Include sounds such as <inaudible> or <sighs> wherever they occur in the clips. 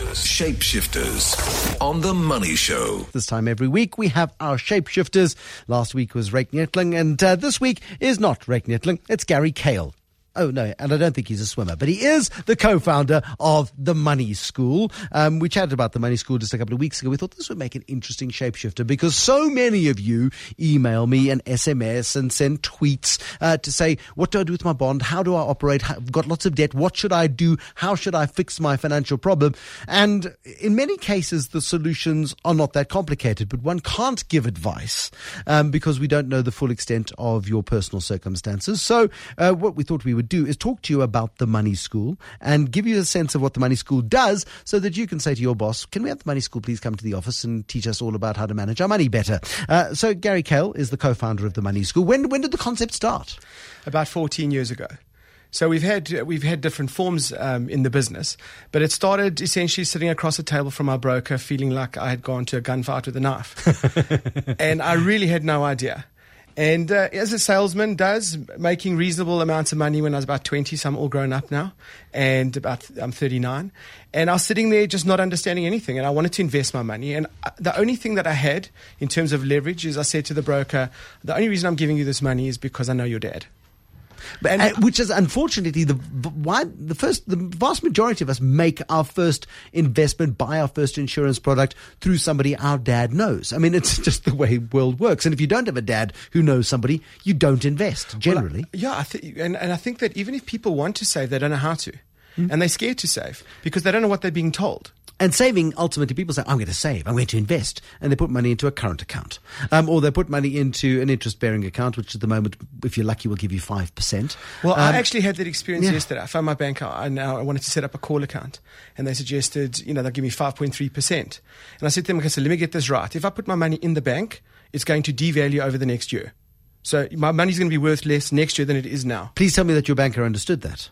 Shapeshifters. Shapeshifters on the Money Show. This time every week we have our shapeshifters. Last week was Ryk Neethling, and uh, this week is not Ryk Neethling, it's Gary Kayle. Oh, no, and I don't think he's a swimmer, but he is the co founder of The Money School. Um, we chatted about The Money School just a couple of weeks ago. We thought this would make an interesting shapeshifter because so many of you email me and SMS and send tweets uh, to say, What do I do with my bond? How do I operate? I've got lots of debt. What should I do? How should I fix my financial problem? And in many cases, the solutions are not that complicated, but one can't give advice um, because we don't know the full extent of your personal circumstances. So, uh, what we thought we would do is talk to you about the Money School and give you a sense of what the Money School does so that you can say to your boss, Can we have the Money School please come to the office and teach us all about how to manage our money better? Uh, so, Gary Kayle is the co founder of the Money School. When, when did the concept start? About 14 years ago. So we've had we've had different forms um, in the business, but it started essentially sitting across a table from our broker, feeling like I had gone to a gunfight with a knife, <laughs> and I really had no idea. And uh, as a salesman does, making reasonable amounts of money when I was about 20, so I'm all grown up now, and about I'm 39. And I was sitting there just not understanding anything, and I wanted to invest my money. And uh, the only thing that I had in terms of leverage is I said to the broker, the only reason I'm giving you this money is because I know your dad. And, uh, which is unfortunately the why the first the vast majority of us make our first investment, buy our first insurance product through somebody our dad knows. I mean, it's <laughs> just the way world works. And if you don't have a dad who knows somebody, you don't invest generally. Well, yeah, I th- and and I think that even if people want to save, they don't know how to, mm-hmm. and they're scared to save because they don't know what they're being told. And saving, ultimately, people say, I'm going to save, I'm going to invest. And they put money into a current account. Um, or they put money into an interest bearing account, which at the moment, if you're lucky, will give you 5%. Well, um, I actually had that experience yeah. yesterday. I found my bank, I now I wanted to set up a call account. And they suggested, you know, they'll give me 5.3%. And I said to them, okay, so let me get this right. If I put my money in the bank, it's going to devalue over the next year. So my money's going to be worth less next year than it is now. Please tell me that your banker understood that.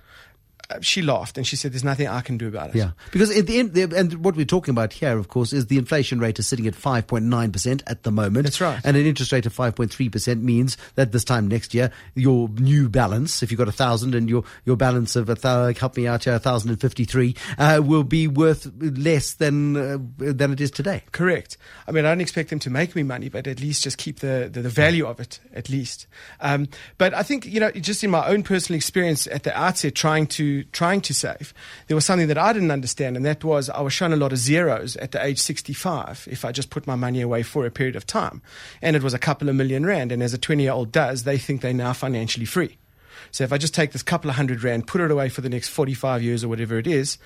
She laughed and she said, "There's nothing I can do about it." Yeah, because at the end, and what we're talking about here, of course, is the inflation rate is sitting at 5.9 percent at the moment. That's right. And an interest rate of 5.3 percent means that this time next year, your new balance, if you've got a thousand and your your balance of a help me out here, a thousand and fifty three, uh, will be worth less than uh, than it is today. Correct. I mean, I don't expect them to make me money, but at least just keep the the, the value of it at least. Um, but I think you know, just in my own personal experience at the outset, trying to trying to save, there was something that I didn't understand, and that was I was shown a lot of zeros at the age 65 if I just put my money away for a period of time. And it was a couple of million rand. And as a 20 year old does, they think they're now financially free. So if I just take this couple of hundred rand, put it away for the next 45 years or whatever it is,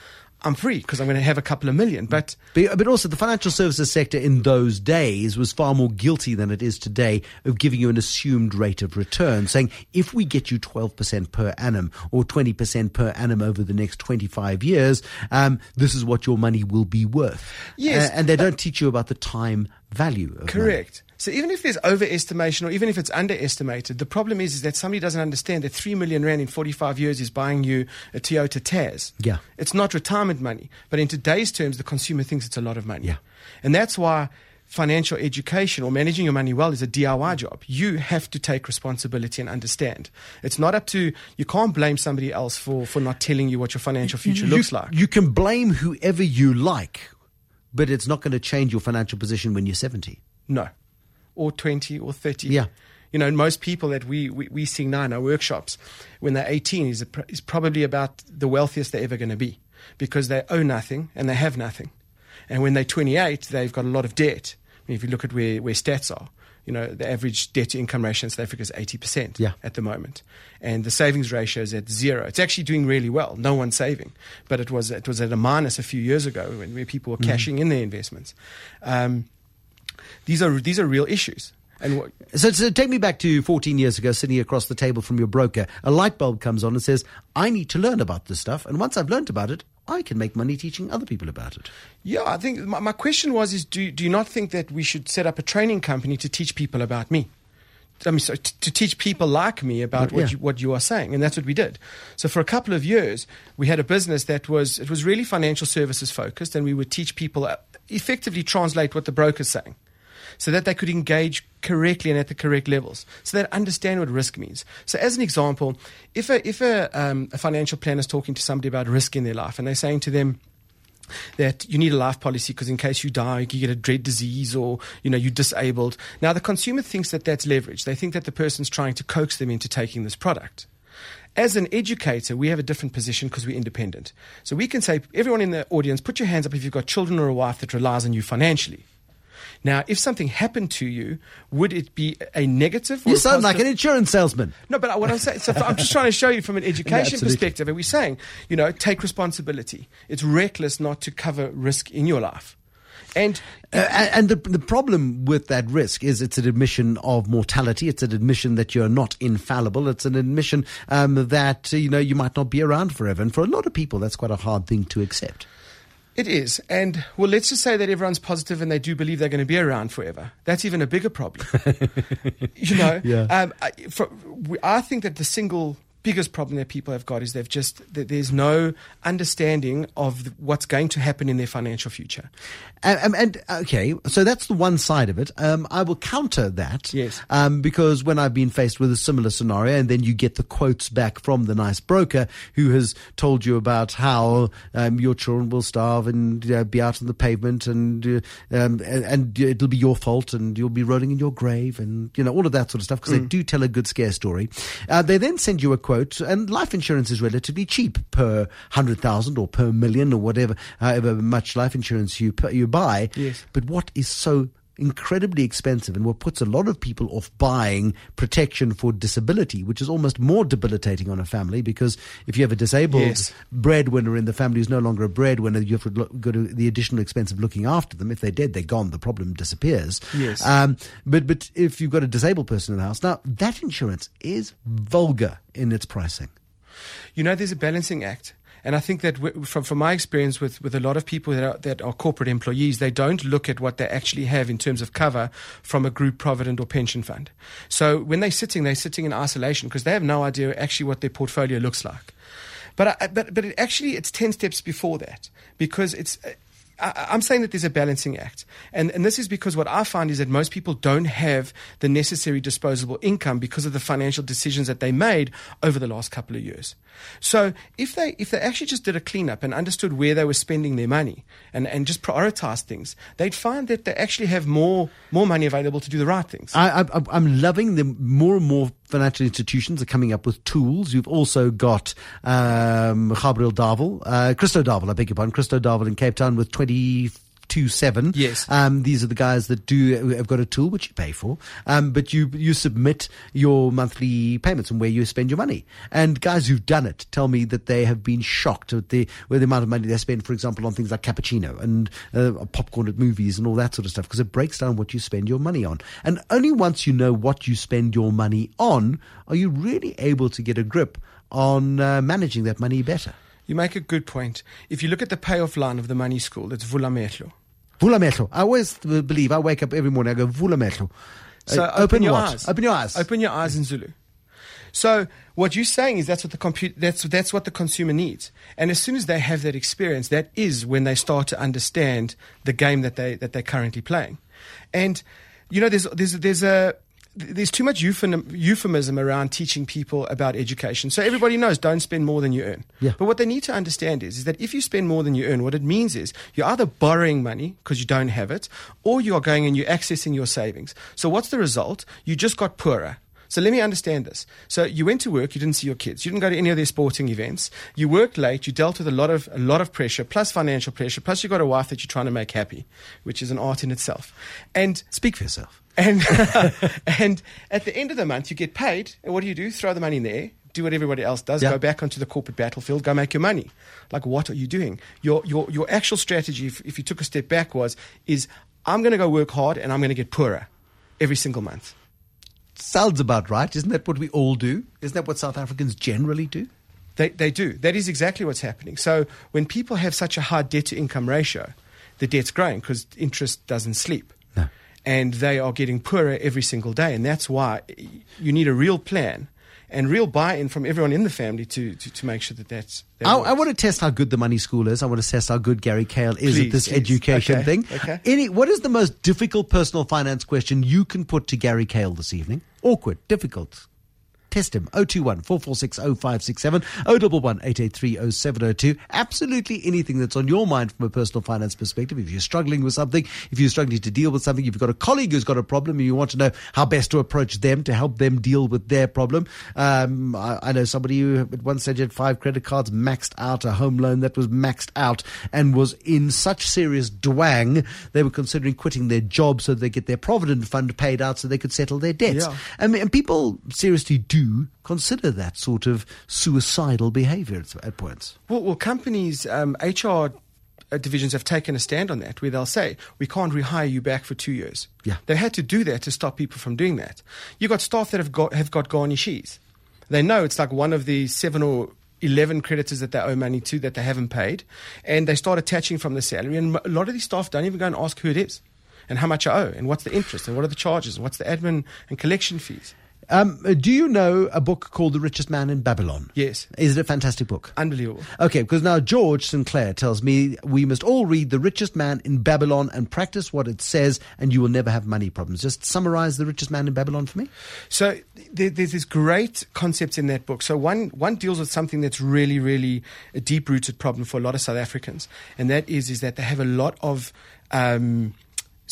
I'm free because I'm going to have a couple of million. But, but, also the financial services sector in those days was far more guilty than it is today of giving you an assumed rate of return, saying if we get you 12% per annum or 20% per annum over the next 25 years, um, this is what your money will be worth. Yes, uh, and they don't teach you about the time value. correct. Money. So even if there's overestimation or even if it's underestimated, the problem is, is that somebody doesn't understand that 3 million rand in 45 years is buying you a Toyota Tazz. Yeah. It's not retirement money. But in today's terms, the consumer thinks it's a lot of money. Yeah. And that's why financial education or managing your money well is a DIY job. You have to take responsibility and understand. It's not up to, you can't blame somebody else for, for not telling you what your financial future you, looks like. You can blame whoever you like, but it's not going to change your financial position when you're 70. No or 20 or 30. Yeah. You know, most people that we, we, we see now in our workshops, when they're 18, is, is probably about the wealthiest they're ever going to be because they owe nothing and they have nothing. And when they're 28, they've got a lot of debt. I mean, if you look at where, where stats are, you know, the average debt to income ratio in South Africa is 80% yeah. at the moment. And the savings ratio is at zero. It's actually doing really well. No one's saving. But it was, it was at a minus a few years ago when, where people were mm. cashing in their investments. Um, these are these are real issues. And what, so, so take me back to 14 years ago, sitting across the table from your broker. A light bulb comes on and says, "I need to learn about this stuff." And once I've learned about it, I can make money teaching other people about it. Yeah, I think my, my question was: Is do do you not think that we should set up a training company to teach people about me? I mean, so to, to teach people like me about what, yeah. you, what you are saying, and that's what we did. So for a couple of years, we had a business that was it was really financial services focused, and we would teach people uh, effectively translate what the broker's saying so that they could engage correctly and at the correct levels, so they understand what risk means. So, as an example, if a if a, um, a financial planner is talking to somebody about risk in their life, and they're saying to them, that you need a life policy because in case you die, you get a dread disease or, you know, you're disabled. Now, the consumer thinks that that's leverage. They think that the person's trying to coax them into taking this product. As an educator, we have a different position because we're independent. So we can say, everyone in the audience, put your hands up if you've got children or a wife that relies on you financially. Now, if something happened to you, would it be a negative? Or You sound like an insurance salesman. No, but what I'm saying, so I'm just trying to show you from an <laughs> education absolutely. perspective. And we're saying, you know, take responsibility. It's reckless not to cover risk in your life. And Uh, and the, the problem with that risk is it's an admission of mortality. It's an admission that you're not infallible. It's an admission um, that you know you might not be around forever. And for a lot of people, that's quite a hard thing to accept. It is. And well, let's just say that everyone's positive and they do believe they're going to be around forever. That's even a bigger problem. <laughs> you know, Yeah. um, I, for, I think that the single biggest problem that people have got is they've just, that there's no understanding of what's going to happen in their financial future. And, and okay, so that's the one side of it. Um, I will counter that. Yes. Um, because when I've been faced with a similar scenario, and then you get the quotes back from the nice broker who has told you about how um, your children will starve and uh, be out on the pavement, and uh, um, and, and it'll be your fault, and you'll be rolling in your grave, and you know all of that sort of stuff. Because they do tell a good scare story. Uh, they then send you a quote, and life insurance is relatively cheap per hundred thousand or per million or whatever, however much life insurance you you buy. Yes. But what is so incredibly expensive and what puts a lot of people off buying protection for disability, which is almost more debilitating on a family because if you have a disabled Yes. breadwinner in the family who's no longer a breadwinner, you have to go to the additional expense of looking after them. If they're dead, they're gone. The problem disappears. Yes. Um, but but if you've got a disabled person in the house, now that insurance is vulgar in its pricing. you know, there's a balancing act. And I think that w- from, from my experience with, with a lot of people that are, that are corporate employees, they don't look at what they actually have in terms of cover from a group provident or pension fund. So when they're sitting, they're sitting in isolation because they have no idea actually what their portfolio looks like. But, I, but, but it actually, it's 10 steps before that because it's, I, I'm saying that there's a balancing act. And, and this is because what I find is that most people don't have the necessary disposable income because of the financial decisions that they made over the last couple of years. So if they, if they actually just did a cleanup and understood where they were spending their money and, and just prioritized things, they'd find that they actually have more, more money available to do the right things. I, I, I'm loving the more and more financial institutions are coming up with tools. You've also got um, Gabriel uh, Christo Davel, I beg your pardon, Christo Davel in Cape Town with 22 7. Yes. Um, these are the guys that do have got a tool which you pay for, um, but you you submit your monthly payments and where you spend your money. And guys who've done it tell me that they have been shocked at the with the amount of money they spend, for example, on things like cappuccino and uh, popcorn at movies and all that sort of stuff, because it breaks down what you spend your money on. And only once you know what you spend your money on are you really able to get a grip on uh, managing that money better. You make a good point. If you look at the payoff line of the money school, it's Vula Mehlo. Vula Mehlo. I always believe I wake up every morning. I go vula mehlo. So Uh, open, your what? eyes. Open your eyes. Open your eyes in Zulu. So what you're saying is that's what the compute that's that's what the consumer needs. And as soon as they have that experience, that is when they start to understand the game that they that they're currently playing. And you know, there's there's there's a there's too much euphemism, euphemism around teaching people about education. So everybody knows don't spend more than you earn. Yeah. But what they need to understand is, is that if you spend more than you earn, what it means is you're either borrowing money because you don't have it, or you are going and you're accessing your savings. So what's the result? You just got poorer. So let me understand this. So you went to work, you didn't see your kids, you didn't go to any of their sporting events, you worked late, you dealt with a lot of a lot of pressure, plus financial pressure, plus you got a wife that you're trying to make happy, which is an art in itself. And Speak for yourself. And <laughs> and at the end of the month, you get paid. And what do you do? Throw the money in there. Do what everybody else does. Yeah. Go back onto the corporate battlefield. Go make your money. Like what are you doing? Your your your actual strategy, if, if you took a step back, was is I'm going to go work hard and I'm going to get poorer every single month. Sounds about right. Isn't that what we all do? Isn't that what South Africans generally do? They, they do. That is exactly what's happening. So when people have such a high debt to income ratio, the debt's growing because interest doesn't sleep. No. And they are getting poorer every single day. And that's why you need a real plan and real buy in from everyone in the family to, to, to make sure that that's. That I. I want to test how good the money school is. I want to test how good Gary Kayle is Please, at this please. education Okay, thing. okay. Any, what is the most difficult personal finance question you can put to Gary Kayle this evening? Awkward, difficult. Test him. 021 446 0567 011 883 0702. Absolutely anything that's on your mind from a personal finance perspective. If you're struggling with something, if you're struggling to deal with something, if you've got a colleague who's got a problem and you want to know how best to approach them to help them deal with their problem. Um, I, I know somebody who at one stage had five credit cards maxed out, a home loan that was maxed out, and was in such serious dwang they were considering quitting their job so they get their provident fund paid out so they could settle their debts. Yeah. I mean, and people seriously do consider that sort of suicidal behavior at, points. Well, well companies, um, HR uh, divisions have taken a stand on that where they'll say, we can't rehire you back for two years. Yeah. They had to do that to stop people from doing that. You've got staff that have got, have got garnishes. They know it's like one of the seven or 11 creditors that they owe money to that they haven't paid, and they start attaching from the salary. And a lot of these staff don't even go and ask who it is and how much I owe and what's the interest and what are the charges and what's the admin and collection fees. Um, do you know a book called The Richest Man in Babylon? Yes. Is it a fantastic book? Unbelievable. Okay, because now George Sinclair tells me we must all read The Richest Man in Babylon and practice what it says, and you will never have money problems. Just summarize The Richest Man in Babylon for me. So there, there's this great concepts in that book. So one one deals with something that's really, really a deep rooted problem for a lot of South Africans, and that is is that they have a lot of um,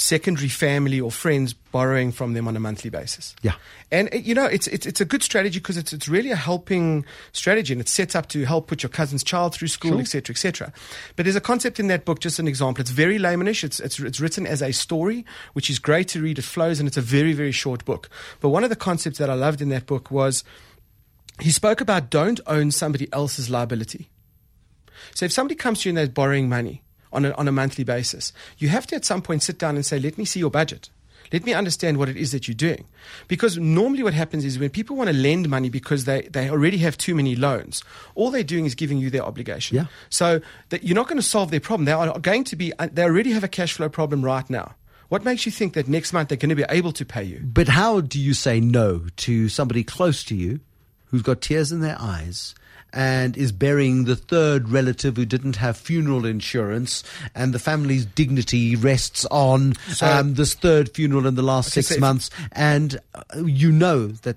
secondary family or friends borrowing from them on a monthly basis. Yeah. And you know, it's it's, it's a good strategy because it's it's really a helping strategy and it's set up to help put your cousin's child through school, Sure. etc., etc. But there's a concept in that book, just an example. It's very laymanish. It's it's it's written as a story, which is great to read. It flows, and it's a very very short book. But one of the concepts that I loved in that book was he spoke about don't own somebody else's liability. So if somebody comes to you and they're borrowing money on a, on a monthly basis, you have to at some point sit down and say, let me see your budget. Let me understand what it is that you're doing. Because normally what happens is when people want to lend money because they, they already have too many loans, all they're doing is giving you their obligation. Yeah. So that you're not going to solve their problem. They are going to be, uh, they already have a cash flow problem right now. What makes you think that next month they're going to be able to pay you? But how do you say no to somebody close to you who's got tears in their eyes and is burying the third relative who didn't have funeral insurance and the family's dignity rests on So- um, this third funeral in the last six months. And uh, you know that, that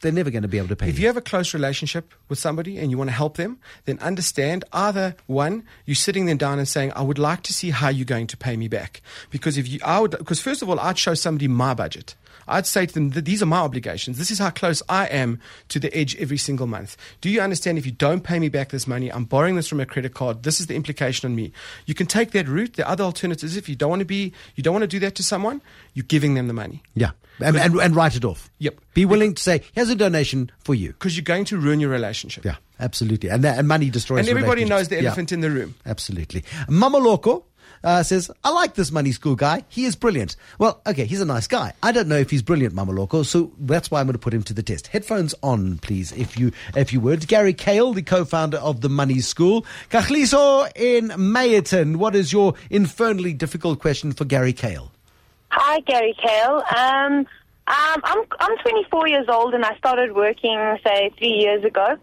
they're never going to be able to pay If you have a close relationship with somebody and you want to help them, then understand either one, you're sitting them down and saying, I would like to see how you're going to pay me back. Because if you, I would, because first of all, I'd show somebody my budget. I'd say to them that these are my obligations. This is how close I am to the edge every single month. Do you understand if you don't pay me back this money, I'm borrowing this from a credit card. This is the implication on me. You can take that route. The other alternative is if you don't want to be, you don't want to do that to someone, you're giving them the money. Yeah. And, and, and write it off. Yep. Be willing to say, here's a donation for you. Because you're going to ruin your relationship. Yeah, absolutely. And, that, and money destroys And everybody knows the relationships. Yeah. elephant in the room. Absolutely. Mama Loco uh, says, I like this money school guy. He is brilliant. Well, okay, he's a nice guy. I don't know if he's brilliant, Mama Loco, so that's why I'm going to put him to the test. Headphones on, please, if you if you would. Gary Kayle, the co-founder of the Money School. Kachliso in Meyerton. What is your infernally difficult question for Gary Kayle? Hi, Gary Kayle. Um, um, I'm I'm 24 years old and I started working say three years ago.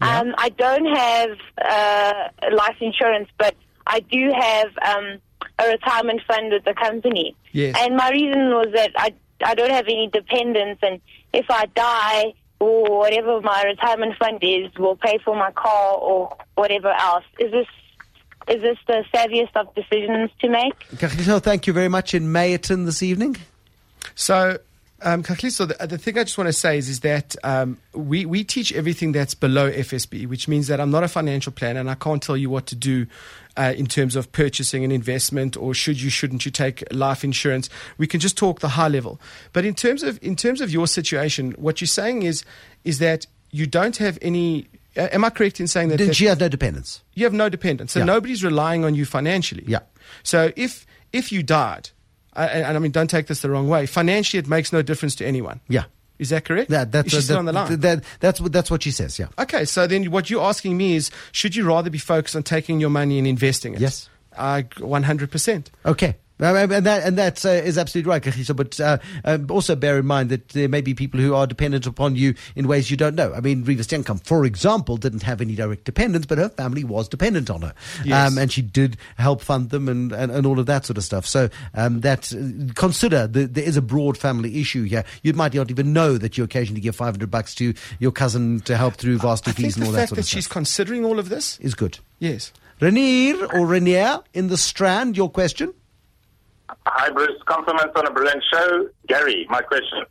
Yeah. Um, I don't have uh, life insurance, but I do have um, a retirement fund with the company. Yes. And my reason was that I I don't have any dependents, and if I die or whatever my retirement fund is, will pay for my car or whatever else. Is this is this the savviest of decisions to make? Kachliso, thank you very much in Meyerton this evening. So, um, Kakliso, the, the thing I just want to say is, is that um, we, we teach everything that's below FSB, which means that I'm not a financial planner and I can't tell you what to do uh, in terms of purchasing an investment or should you, shouldn't you take life insurance. We can just talk the high level. But in terms of, in terms of your situation, what you're saying is, is that you don't have any. Am I correct in saying that, Then that she has no dependents. you have no dependence. So Yeah. nobody's relying on you financially. Yeah. So if if you died, and, I mean, don't take this the wrong way. Financially, it makes no difference to anyone. Yeah. Is that correct? That, that's Is she still that- on the line? that- that's, what, that's what she says, yeah. okay. So then, what you're asking me is, should you rather be focused on taking your money and investing it? Yes. Uh, 100%. Okay. And that and that uh, is absolutely right. But uh, um, also bear in mind that there may be people who are dependent upon you in ways you don't know. I mean, Reeva Steenkamp, for example, didn't have any direct dependents, but her family was dependent on her, Yes. um, and she did help fund them and, and, and all of that sort of stuff. So um, that uh, consider that there is a broad family issue here. You might not even know that you occasionally give five hundred bucks to your cousin to help through varsity fees and all that fact sort that of she's considering all of this, is good. yes. Renier or Renier in the Strand, your question. Hi, Bruce. Compliments on a brilliant show. Gary, my question.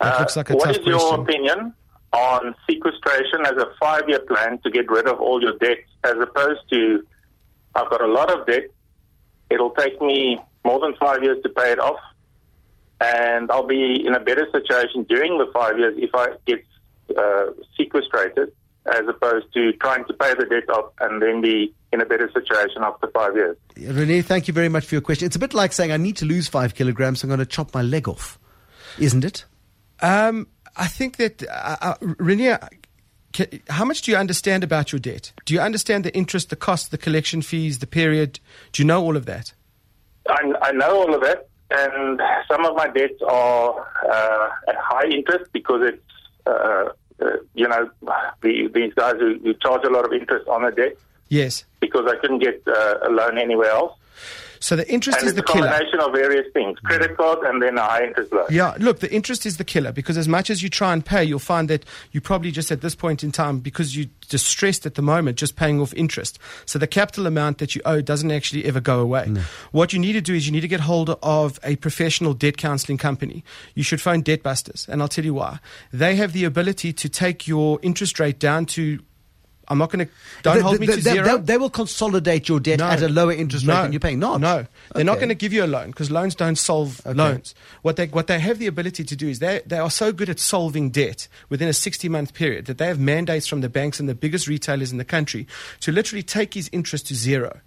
That Uh, looks like a what tough is your question. opinion on sequestration as a five year plan to get rid of all your debts as opposed to I've got a lot of debt. It'll take me more than five years to pay it off. And I'll be in a better situation during the five years if I get uh, sequestrated as opposed to trying to pay the debt off and then be in a better situation after five years. Renee, thank you very much for your question. It's a bit like saying I need to lose five kilograms, so I'm going to chop my leg off, isn't it? Um, I think that, uh, uh, Renier, ca- how much do you understand about your debt? Do you understand the interest, the cost, the collection fees, the period? Do you know all of that? I, I know all of that, and some of my debts are uh, at high interest because it's, uh, uh, you know, the, these guys who, who charge a lot of interest on the debt Yes. because I couldn't get uh, a loan anywhere else. So the interest And is it's the a killer. combination of various things credit card and then a high interest loan. Yeah, look, the interest is the killer because as much as you try and pay, you'll find that you probably just at this point in time, because you're distressed at the moment, just paying off interest. So the capital amount that you owe doesn't actually ever go away. What you need to do is you need to get hold of a professional debt counseling company. You should phone Debt Busters, and I'll tell you why. They have the ability to take your interest rate down to. I'm not going to. Don't They- hold me they, to they- zero. They, they will consolidate your debt No. at a lower interest rate No. than you're paying. Not. No, they're not going to give you a loan because loans don't solve loans. What they what they have the ability to do is they they are so good at solving debt within a sixty month period that they have mandates from the banks and the biggest retailers in the country to literally take his interest to zero.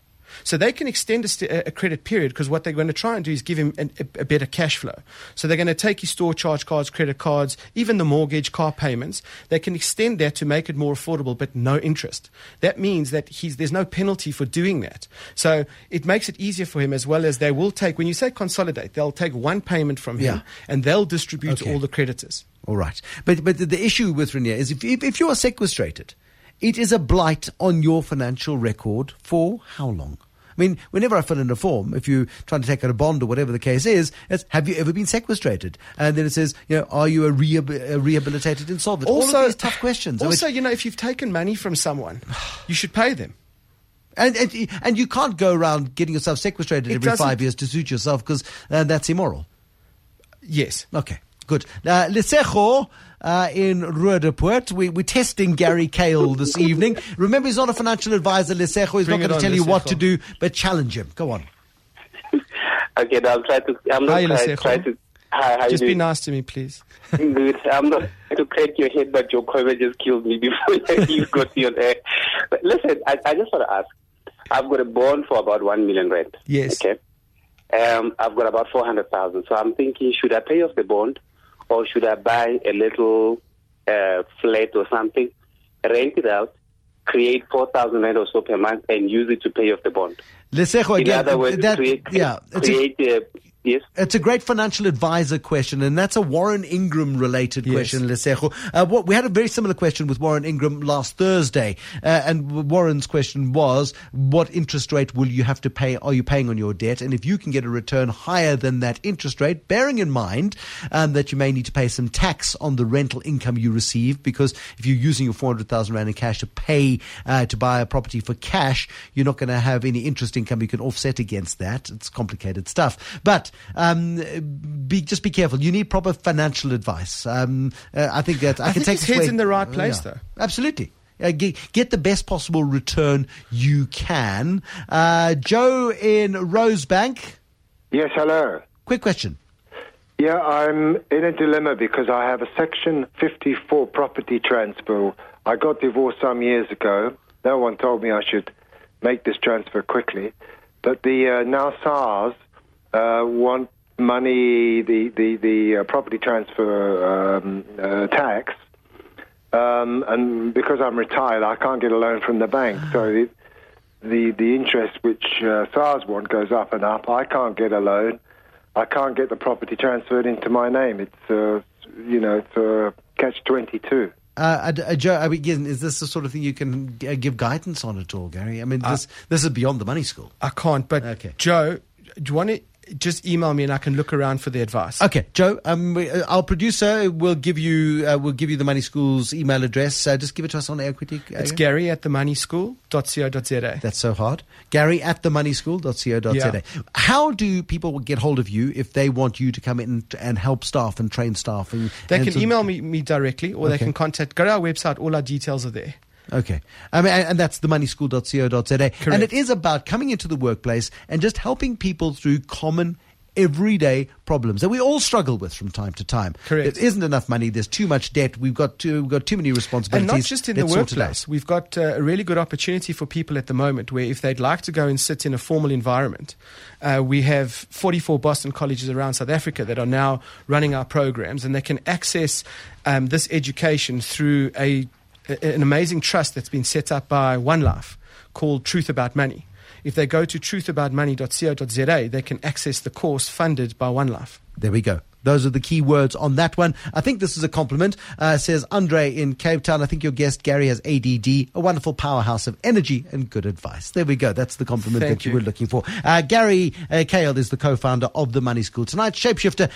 So they can extend a, st- a credit period because what they're going to try and do is give him an, a, a better cash flow. So they're going to take his store charge cards, credit cards, even the mortgage, car payments. They can extend that to make it more affordable, but no interest. That means that he's, there's no penalty for doing that. So it makes it easier for him as well as they will take, when you say consolidate, they'll take one payment from him Yeah. and they'll distribute Okay. to all the creditors. All right. But but the, the issue with Renier is if, if if you are sequestrated, it is a blight on your financial record for how long? I mean, whenever I fill in a form, if you're trying to take out a bond or whatever the case is, it's have you ever been sequestrated? And then it says, you know, are you a, a rehabilitated insolvent? All of these tough questions. Also, you know, if you've taken money from someone, <sighs> you should pay them. and, and and you can't go around getting yourself sequestrated It every five years to suit yourself because uh, that's immoral. Yes. Okay, good. Uh, Lesego uh, in Ruidepoort. We, we're testing Gary <laughs> Kayle this evening. Remember, he's not a financial advisor, Lesego. He's Bring not going to on, tell you what to do, but challenge him. Go on. <laughs> Okay, I'll try to. I'm not Hi, try, Lesego. try to. Hi, how Just you be doing? nice to me, please. <laughs> Good. I'm not trying to crack your head, but your comment just killed me before you got me on air. But listen, I, I just want to ask. I've got a bond for about one million rand. Yes. Okay. Um, I've got about four hundred thousand. So I'm thinking, should I pay off the bond, or should I buy a little uh, flat or something, rent it out, create four thousand rand or so per month, and use it to pay off the bond? Lesego, In again, other words, that, create, yeah, create a, yes. it's a great financial advisor question, and that's a Warren Ingram related Yes. question, Lesego. Uh, what, we had a very similar question with Warren Ingram last Thursday, uh, and Warren's question was, what interest rate will you have to pay, are you paying on your debt? And if you can get a return higher than that interest rate, bearing in mind um, that you may need to pay some tax on the rental income you receive, because if you're using your 400,000 Rand in cash to pay, uh, to buy a property for cash, you're not going to have any interest income you can offset against that. It's complicated stuff. But um, be, just be careful. You need proper financial advice. Um, uh, I think that I, I can think take his head's in the right Oh, place, though. Absolutely. Uh, get, get the best possible return you can. Uh, Joe in Rosebank, Yes, hello. quick question. Yeah, I'm in a dilemma because I have a Section 54 property transfer. I got divorced some years ago. No one told me I should make this transfer quickly. But the uh, now SARS uh, want money, the, the, the uh, property transfer um, uh, tax. Um, and because I'm retired, I can't get a loan from the bank. So it, the the interest which uh, SARS want goes up and up. I can't get a loan. I can't get the property transferred into my name. It's uh, you know it's a catch twenty two. Uh, uh, uh, Joe, I mean, again, is this the sort of thing you can uh, give guidance on at all, Gary? I mean, this this is beyond the money school. I can't. But Okay. Joe, do you want to just email me and I can look around for the advice? Okay, Joe, um, uh, our producer will give you uh, will give you the money school's email address. Uh, just give it to us on air quickly. It's Gary at the Money themoneyschool.co.za. That's so hard. Gary at the Money themoneyschool.co.za. Yeah. How do people get hold of you if they want you to come in and, and help staff and train staff? And, They and can of- email me, me directly or they can contact, go to our website, all our details are there. Okay. I mean, and that's themoneyschool.co.za. And Correct. And it is about coming into the workplace and just helping people through common everyday problems that we all struggle with from time to time. Correct. There isn't enough money. There's too much debt. We've got too, we've got too many responsibilities. And not just in the Let's out. workplace. We've got uh, a really good opportunity for people at the moment where if they'd like to go and sit in a formal environment, uh, we have 44 Boston colleges around South Africa that are now running our programs and they can access um, this education through a- an amazing trust that's been set up by One Life called Truth About Money. If they go to truthaboutmoney.co.za, they can access the course funded by One Life. There we go. Those are the key words on that one. I think this is a compliment. Uh, says Andre in Cape Town. I think your guest Gary has ADD, a wonderful powerhouse of energy and good advice. There we go. That's the compliment Thank that you. you. were looking for. Uh, Gary uh, Kayle is the co-founder of the Money School. Tonight, Shapeshifter